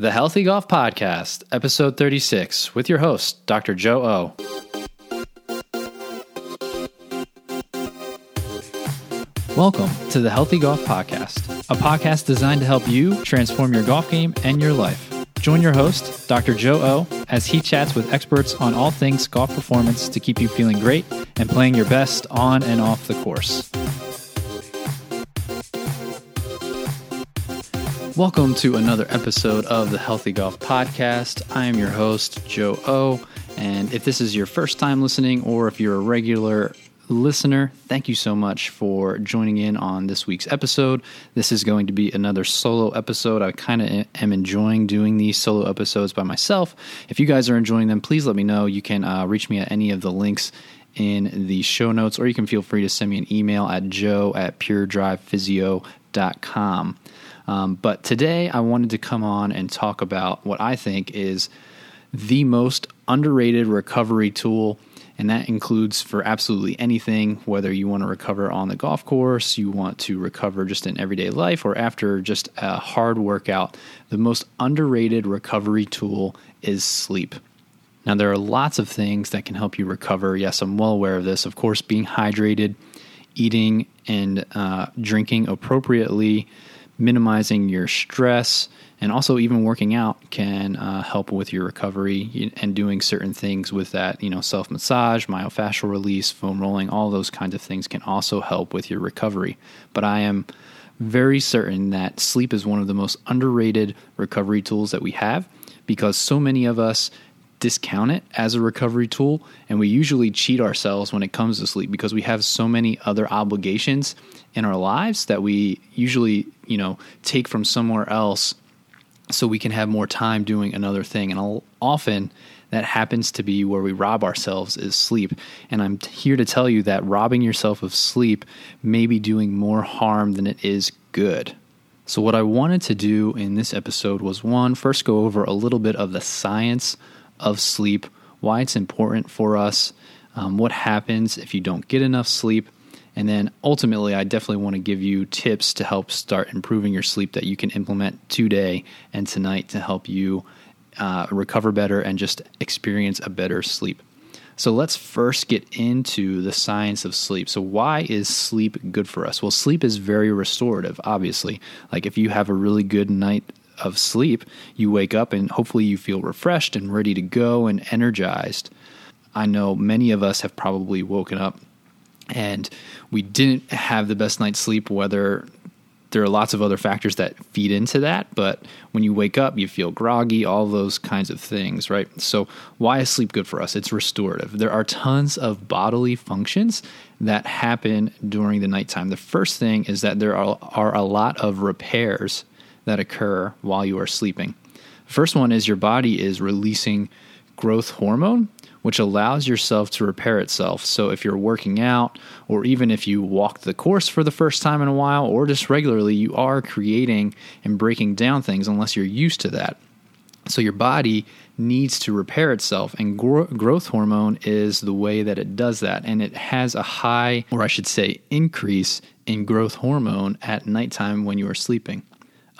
The Healthy Golf Podcast, episode 36, with your host, Dr. Joe O. Welcome to the Healthy Golf Podcast, a podcast designed to help you transform your golf game and your life. Join your host, Dr. Joe O, as he chats with experts on all things golf performance to keep you feeling great and playing your best on and off the course. Welcome to another episode of the Healthy Golf Podcast. I am your host, Joe O. And if this is your first time listening, or if you're a regular listener, thank you so much for joining in on this week's episode. This is going to be another solo episode. I kind of am enjoying doing these solo episodes by myself. If you guys are enjoying them, please let me know. You can uh, reach me at any of the links in the show notes, or you can feel free to send me an email at joe at puredrivephysio.com. Um, but today I wanted to come on and talk about what I think is the most underrated recovery tool. And that includes for absolutely anything, whether you want to recover on the golf course, you want to recover just in everyday life, or after just a hard workout. The most underrated recovery tool is sleep. Now, there are lots of things that can help you recover. Yes, I'm well aware of this. Of course, being hydrated, eating and uh, drinking appropriately, minimizing your stress and also even working out can uh, help with your recovery and doing certain things with that you know self massage myofascial release foam rolling all those kinds of things can also help with your recovery. But i am very certain that sleep is one of the most underrated recovery tools that we have because so many of us discount it as a recovery tool and we usually cheat ourselves when it comes to sleep because we have so many other obligations in our lives that we usually, you know, take from somewhere else so we can have more time doing another thing. And often that happens to be where we rob ourselves is sleep. And I'm here to tell you that robbing yourself of sleep may be doing more harm than it is good. So, what I wanted to do in this episode was one, first go over a little bit of the science of sleep, why it's important for us, um, what happens if you don't get enough sleep, and then ultimately, I definitely want to give you tips to help start improving your sleep that you can implement today and tonight to help you uh, recover better and just experience a better sleep. So let's first get into the science of sleep. So, why is sleep good for us? Well, sleep is very restorative, obviously. Like, if you have a really good night of sleep, you wake up and hopefully you feel refreshed and ready to go and energized. I know many of us have probably woken up and we didn't have the best night's sleep, whether there are lots of other factors that feed into that, but when you wake up, you feel groggy, all those kinds of things, right? So, why is sleep good for us? It's restorative. There are tons of bodily functions that happen during the nighttime. The first thing is that there are, are a lot of repairs that occur while you are sleeping. First one is your body is releasing growth hormone, which allows yourself to repair itself. So if you're working out, or even if you walk the course for the first time in a while, or just regularly, you are creating and breaking down things unless you're used to that. So your body needs to repair itself, and gro- growth hormone is the way that it does that. And it has a high, or I should say, increase in growth hormone at nighttime when you are sleeping.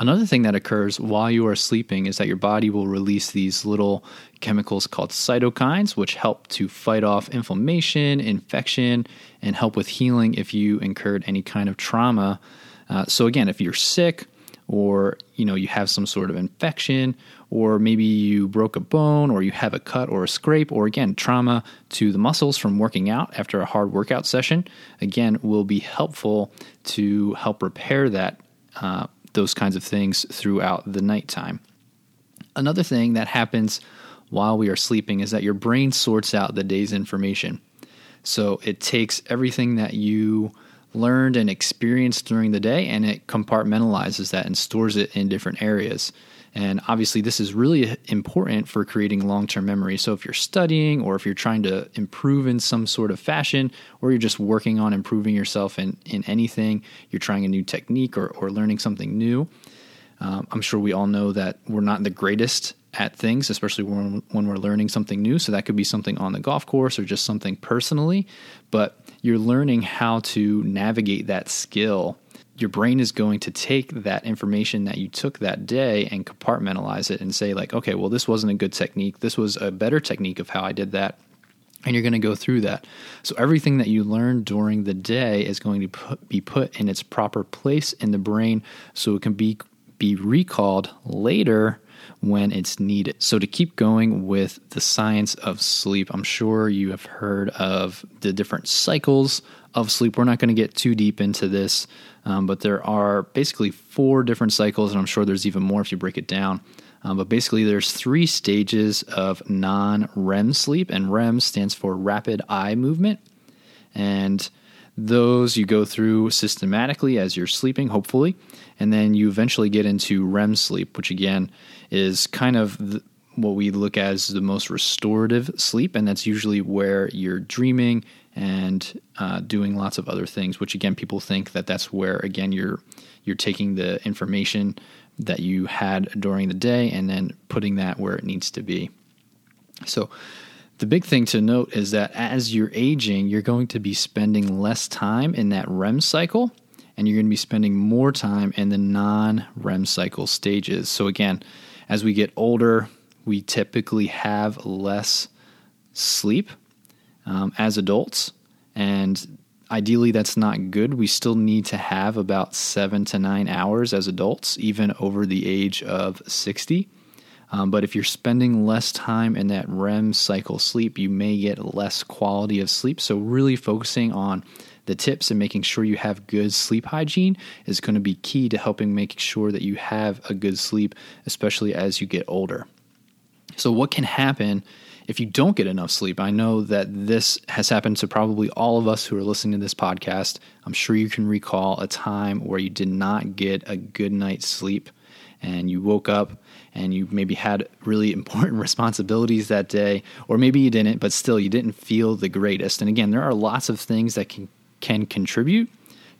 Another thing that occurs while you are sleeping is that your body will release these little chemicals called cytokines, which help to fight off inflammation, infection, and help with healing if you incurred any kind of trauma. Uh, so again, if you're sick or you know you have some sort of infection or maybe you broke a bone or you have a cut or a scrape or again trauma to the muscles from working out after a hard workout session again will be helpful to help repair that uh, those kinds of things throughout the nighttime. Another thing that happens while we are sleeping is that your brain sorts out the day's information. So it takes everything that you learned and experienced during the day and it compartmentalizes that and stores it in different areas. And obviously, this is really important for creating long term memory. So, if you're studying or if you're trying to improve in some sort of fashion, or you're just working on improving yourself in, in anything, you're trying a new technique or, or learning something new, um, I'm sure we all know that we're not the greatest at things, especially when, when we're learning something new. So, that could be something on the golf course or just something personally, but you're learning how to navigate that skill your brain is going to take that information that you took that day and compartmentalize it and say like okay well this wasn't a good technique. This was a better technique of how i did that. And you're going to go through that. So everything that you learned during the day is going to put, be put in its proper place in the brain so it can be be recalled later when it's needed. So, to keep going with the science of sleep, I'm sure you have heard of the different cycles of sleep. We're not going to get too deep into this, um, but there are basically four different cycles, and I'm sure there's even more if you break it down. Um, but basically, there's three stages of non REM sleep, and REM stands for rapid eye movement. And those you go through systematically as you're sleeping, hopefully, and then you eventually get into REM sleep, which again is kind of the, what we look at as the most restorative sleep, and that's usually where you're dreaming and uh, doing lots of other things. Which again, people think that that's where again you're you're taking the information that you had during the day and then putting that where it needs to be. So. The big thing to note is that as you're aging, you're going to be spending less time in that REM cycle and you're going to be spending more time in the non REM cycle stages. So, again, as we get older, we typically have less sleep um, as adults. And ideally, that's not good. We still need to have about seven to nine hours as adults, even over the age of 60. Um, but if you're spending less time in that REM cycle sleep, you may get less quality of sleep. So, really focusing on the tips and making sure you have good sleep hygiene is going to be key to helping make sure that you have a good sleep, especially as you get older. So, what can happen if you don't get enough sleep? I know that this has happened to probably all of us who are listening to this podcast. I'm sure you can recall a time where you did not get a good night's sleep and you woke up and you maybe had really important responsibilities that day, or maybe you didn't, but still you didn't feel the greatest. And again, there are lots of things that can can contribute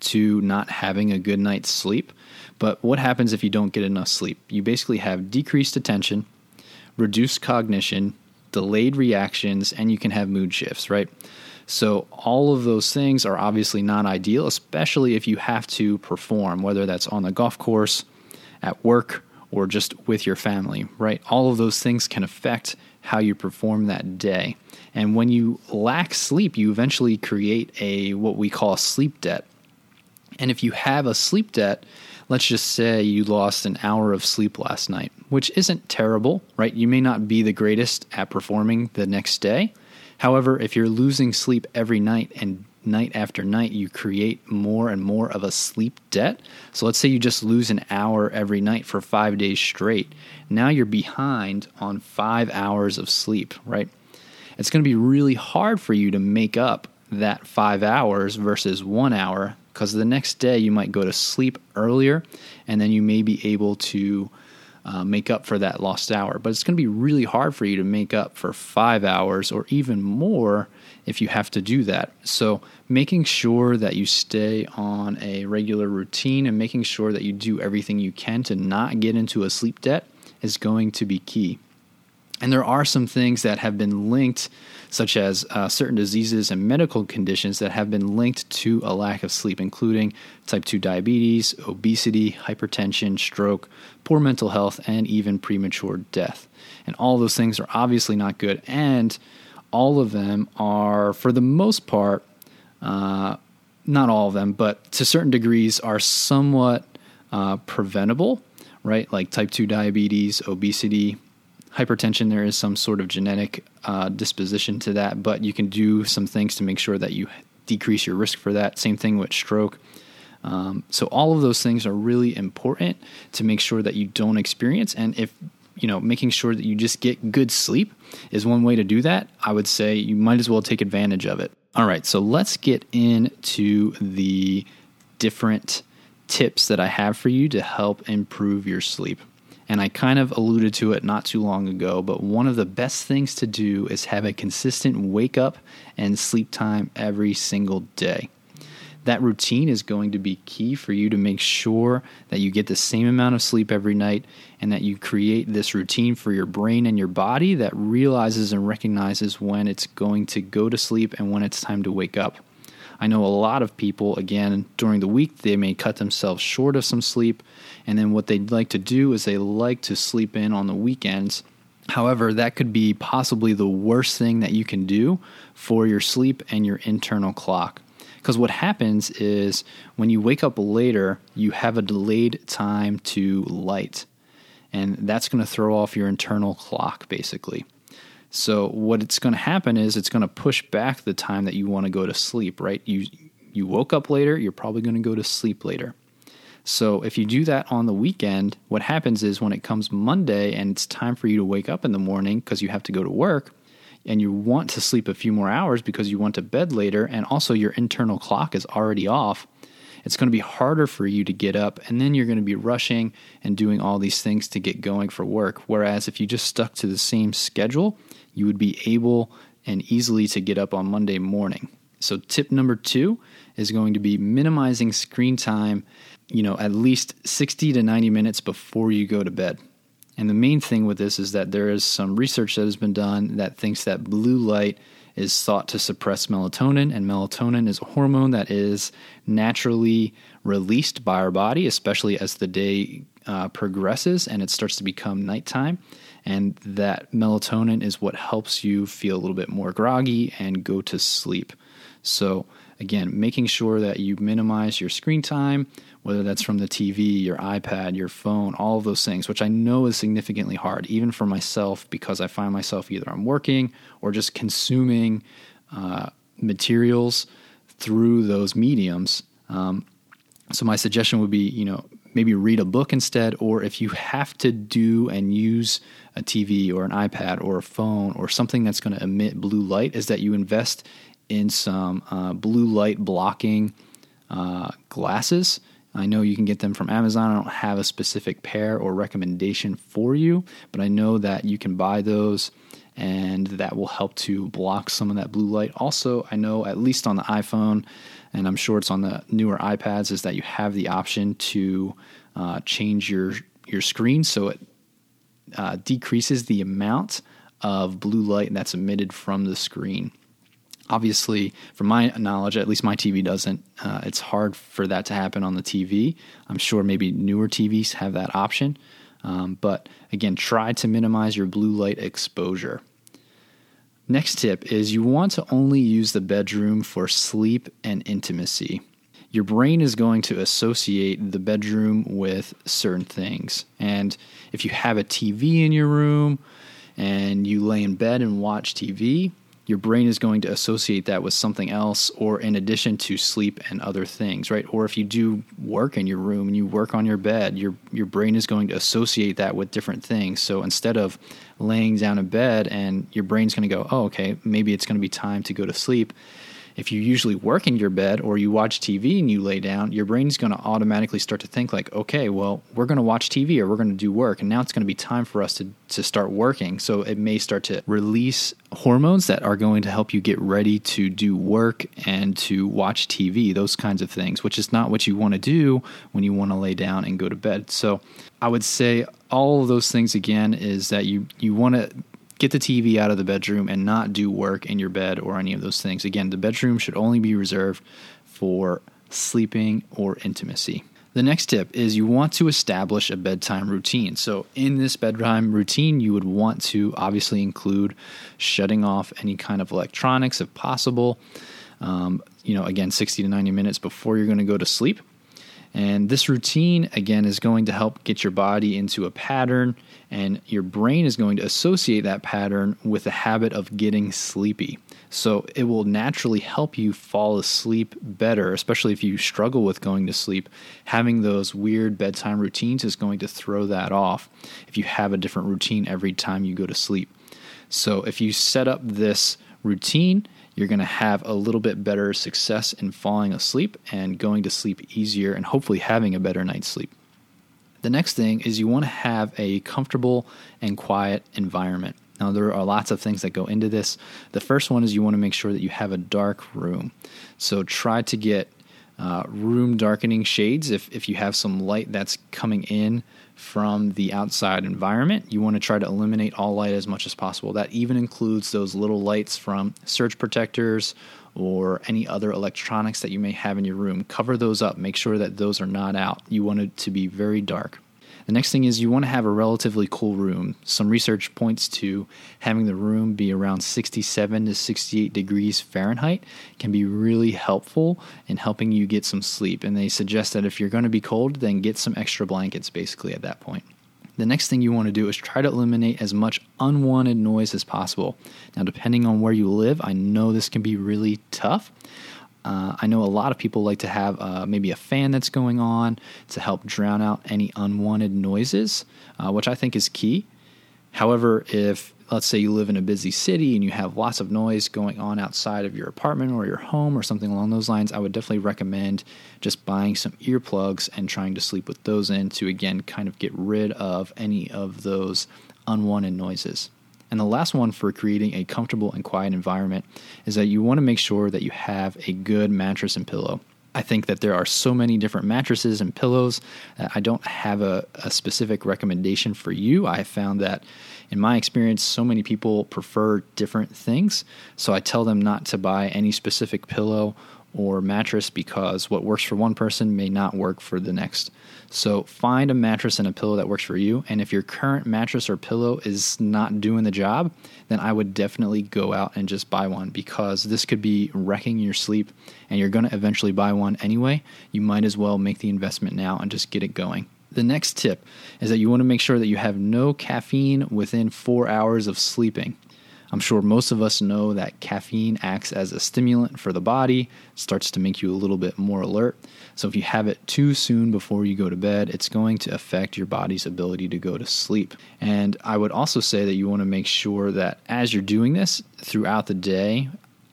to not having a good night's sleep. But what happens if you don't get enough sleep? You basically have decreased attention, reduced cognition, delayed reactions, and you can have mood shifts, right? So, all of those things are obviously not ideal, especially if you have to perform, whether that's on the golf course, at work, or just with your family, right? All of those things can affect how you perform that day. And when you lack sleep, you eventually create a what we call sleep debt. And if you have a sleep debt, let's just say you lost an hour of sleep last night, which isn't terrible, right? You may not be the greatest at performing the next day. However, if you're losing sleep every night and night after night, you create more and more of a sleep debt. So let's say you just lose an hour every night for five days straight. Now you're behind on five hours of sleep, right? It's going to be really hard for you to make up that five hours versus one hour because the next day you might go to sleep earlier and then you may be able to uh, make up for that lost hour. But it's going to be really hard for you to make up for five hours or even more if you have to do that. So, making sure that you stay on a regular routine and making sure that you do everything you can to not get into a sleep debt is going to be key. And there are some things that have been linked, such as uh, certain diseases and medical conditions that have been linked to a lack of sleep, including type 2 diabetes, obesity, hypertension, stroke, poor mental health, and even premature death. And all those things are obviously not good. And all of them are, for the most part, uh, not all of them, but to certain degrees, are somewhat uh, preventable, right? Like type 2 diabetes, obesity, hypertension, there is some sort of genetic uh, disposition to that, but you can do some things to make sure that you decrease your risk for that. Same thing with stroke. Um, so all of those things are really important to make sure that you don't experience. And if you know, making sure that you just get good sleep is one way to do that. I would say you might as well take advantage of it. All right, so let's get into the different tips that I have for you to help improve your sleep. And I kind of alluded to it not too long ago, but one of the best things to do is have a consistent wake up and sleep time every single day. That routine is going to be key for you to make sure that you get the same amount of sleep every night and that you create this routine for your brain and your body that realizes and recognizes when it's going to go to sleep and when it's time to wake up. I know a lot of people, again, during the week, they may cut themselves short of some sleep. And then what they'd like to do is they like to sleep in on the weekends. However, that could be possibly the worst thing that you can do for your sleep and your internal clock. Because what happens is when you wake up later, you have a delayed time to light. And that's going to throw off your internal clock, basically. So what it's going to happen is it's going to push back the time that you want to go to sleep, right? You you woke up later, you're probably going to go to sleep later. So if you do that on the weekend, what happens is when it comes Monday and it's time for you to wake up in the morning because you have to go to work and you want to sleep a few more hours because you want to bed later and also your internal clock is already off, it's going to be harder for you to get up and then you're going to be rushing and doing all these things to get going for work. Whereas if you just stuck to the same schedule, you would be able and easily to get up on Monday morning. So tip number 2 is going to be minimizing screen time, you know, at least 60 to 90 minutes before you go to bed. And the main thing with this is that there is some research that has been done that thinks that blue light is thought to suppress melatonin, and melatonin is a hormone that is naturally released by our body, especially as the day uh, progresses and it starts to become nighttime. And that melatonin is what helps you feel a little bit more groggy and go to sleep. So, again, making sure that you minimize your screen time, whether that's from the TV, your iPad, your phone, all of those things, which I know is significantly hard, even for myself, because I find myself either I'm working or just consuming uh, materials through those mediums. Um, so my suggestion would be, you know, maybe read a book instead, or if you have to do and use a TV or an iPad or a phone or something that's going to emit blue light, is that you invest in some uh, blue light blocking uh, glasses I know you can get them from Amazon. I don't have a specific pair or recommendation for you, but I know that you can buy those and that will help to block some of that blue light. Also, I know at least on the iPhone, and I'm sure it's on the newer iPads, is that you have the option to uh, change your your screen so it uh, decreases the amount of blue light that's emitted from the screen obviously, from my knowledge, at least my TV doesn't. Uh, it's hard for that to happen on the TV. I'm sure maybe newer TVs have that option. Um, but again, try to minimize your blue light exposure. Next tip is you want to only use the bedroom for sleep and intimacy. Your brain is going to associate the bedroom with certain things. And if you have a TV in your room and you lay in bed and watch TV, your brain is going to associate that with something else or in addition to sleep and other things right? Or if you do work in your room and you work on your bed your your brain is going to associate that with different things. So instead of laying down in bed and your brain's going to go oh okay maybe it's going to be time to go to sleep if you usually work in your bed or you watch TV and you lay down, your brain's going to automatically start to think like, okay, well, we're going to watch TV or we're going to do work, and now it's going to be time for us to to start working. So it may start to release hormones that are going to help you get ready to do work and to watch TV, those kinds of things, which is not what you want to do when you want to lay down and go to bed. So I would say all of those things again is that you you want to get the TV out of the bedroom and not do work in your bed or any of those things. Again, the bedroom should only be reserved for sleeping or intimacy. The next tip is you want to establish a bedtime routine. So, in this bedtime routine, you would want to obviously include shutting off any kind of electronics if possible. Um, you know, again, 60 to 90 minutes before you're going to go to sleep. And this routine, again, is going to help get your body into a pattern, and your brain is going to associate that pattern with the habit of getting sleepy. So it will naturally help you fall asleep better, especially if you struggle with going to sleep. Having those weird bedtime routines is going to throw that off if you have a different routine every time you go to sleep. So if you set up this routine, you're going to have a little bit better success in falling asleep and going to sleep easier and hopefully having a better night's sleep. The next thing is you want to have a comfortable and quiet environment. Now, there are lots of things that go into this. The first one is you want to make sure that you have a dark room. So try to get Uh, room darkening shades, if, if you have some light that's coming in from the outside environment, you want to try to eliminate all light as much as possible. That even includes those little lights from surge protectors or any other electronics that you may have in your room. Cover those up, make sure that those are not out. You want it to be very dark. The next thing is you want to have a relatively cool room. Some research points to having the room be around 67 to 68 degrees Fahrenheit can be really helpful in helping you get some sleep. And they suggest that if you're going to be cold, then get some extra blankets basically at that point. The next thing you want to do is try to eliminate as much unwanted noise as possible. Now, depending on where you live, I know this can be really tough. Uh, I know a lot of people like to have uh, maybe a fan that's going on to help drown out any unwanted noises, uh, which I think is key. However, if let's say you live in a busy city and you have lots of noise going on outside of your apartment or your home or something along those lines, I would definitely recommend just buying some earplugs and trying to sleep with those in to again kind of get rid of any of those unwanted noises. And the last one for creating a comfortable and quiet environment is that you want to make sure that you have a good mattress and pillow. I think that there are so many different mattresses and pillows I don't have a, a specific recommendation for you. I have found that in my experience, so many people prefer different things. So I tell them not to buy any specific pillow or mattress because what works for one person may not work for the next. So find a mattress and a pillow that works for you. And if your current mattress or pillow is not doing the job, then I would definitely go out and just buy one because this could be wrecking your sleep and you're going to eventually buy one anyway. You might as well make the investment now and just get it going. The next tip is that you want to make sure that you have no caffeine within four hours of sleeping. I'm sure most of us know that caffeine acts as a stimulant for the body, starts to make you a little bit more alert. So if you have it too soon before you go to bed, it's going to affect your body's ability to go to sleep. And I would also say that you want to make sure that as you're doing this throughout the day,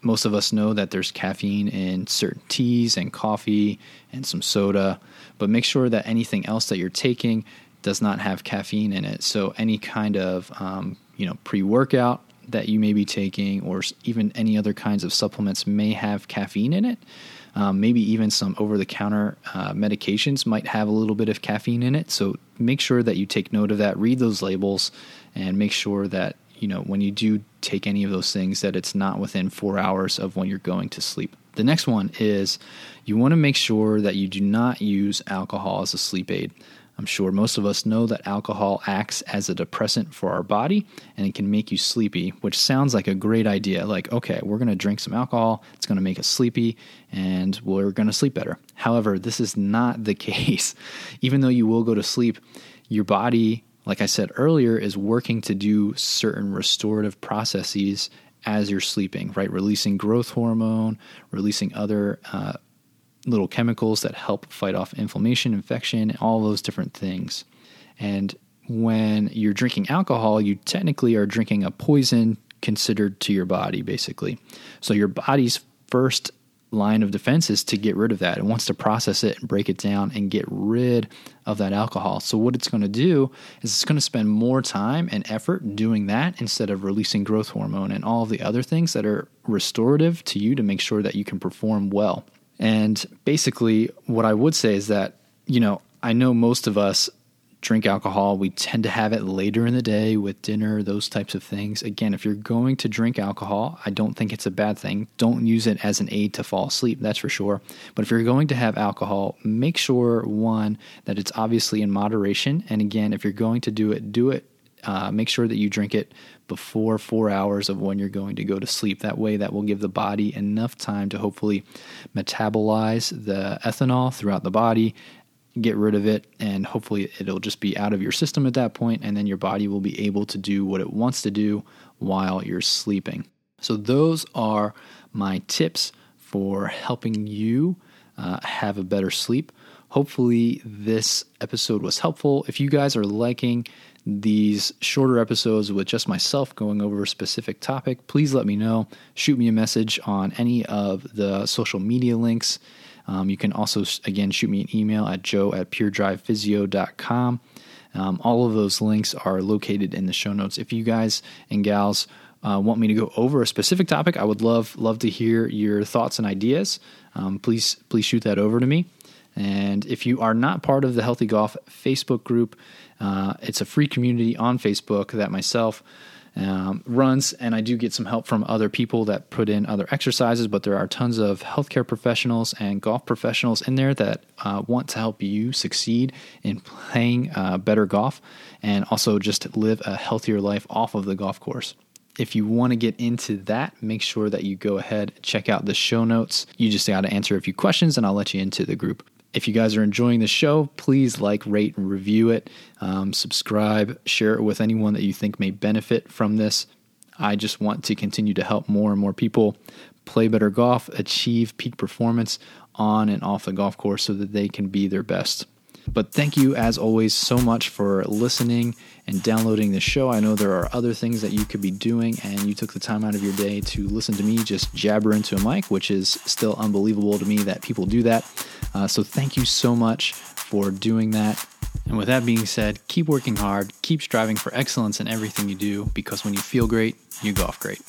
most of us know that there's caffeine in certain teas and coffee and some soda, but make sure that anything else that you're taking does not have caffeine in it. So any kind of um, you know pre-workout that you may be taking, or even any other kinds of supplements, may have caffeine in it. Um, maybe even some over the counter uh, medications might have a little bit of caffeine in it. So make sure that you take note of that, read those labels, and make sure that you know when you do take any of those things that it's not within four hours of when you're going to sleep. The next one is you want to make sure that you do not use alcohol as a sleep aid. I'm sure most of us know that alcohol acts as a depressant for our body and it can make you sleepy, which sounds like a great idea. Like, okay, we're going to drink some alcohol, it's going to make us sleepy, and we're going to sleep better. However, this is not the case. Even though you will go to sleep, your body, like I said earlier, is working to do certain restorative processes as you're sleeping, right? Releasing growth hormone, releasing other uh, little chemicals that help fight off inflammation, infection, all those different things. And when you're drinking alcohol, you technically are drinking a poison considered to your body, basically. So your body's first line of defense is to get rid of that. It wants to process it and break it down and get rid of that alcohol. So what it's going to do is it's going to spend more time and effort doing that instead of releasing growth hormone and all of the other things that are restorative to you to make sure that you can perform well. And basically, what I would say is that, you know, I know most of us drink alcohol. We tend to have it later in the day with dinner, those types of things. Again, if you're going to drink alcohol, I don't think it's a bad thing. Don't use it as an aid to fall asleep, that's for sure. But if you're going to have alcohol, make sure, one, that it's obviously in moderation. And again, if you're going to do it, do it. Uh, make sure that you drink it before four hours of when you're going to go to sleep. That way, that will give the body enough time to hopefully metabolize the ethanol throughout the body, get rid of it, and hopefully it'll just be out of your system at that point, and then your body will be able to do what it wants to do while you're sleeping. So, those are my tips for helping you uh, have a better sleep. Hopefully, this episode was helpful. If you guys are liking these shorter episodes with just myself going over a specific topic, please let me know. Shoot me a message on any of the social media links. Um, you can also, again, shoot me an email at joe at puredrivephysio.com. Um, all of those links are located in the show notes. If you guys and gals uh, want me to go over a specific topic, I would love love to hear your thoughts and ideas. Um, please please shoot that over to me. And if you are not part of the Healthy Golf Facebook group, uh, it's a free community on Facebook that myself um, runs, and I do get some help from other people that put in other exercises. But there are tons of healthcare professionals and golf professionals in there that uh, want to help you succeed in playing uh, better golf and also just live a healthier life off of the golf course. If you want to get into that, make sure that you go ahead check out the show notes. You just got to answer a few questions, and I'll let you into the group. If you guys are enjoying the show, please like, rate, and review it. Um, subscribe, share it with anyone that you think may benefit from this. I just want to continue to help more and more people play better golf, achieve peak performance on and off the golf course so that they can be their best. But thank you, as always, so much for listening and downloading the show. I know there are other things that you could be doing, and you took the time out of your day to listen to me just jabber into a mic, which is still unbelievable to me that people do that. Uh, so thank you so much for doing that. And with that being said, keep working hard, keep striving for excellence in everything you do, because when you feel great, you golf great.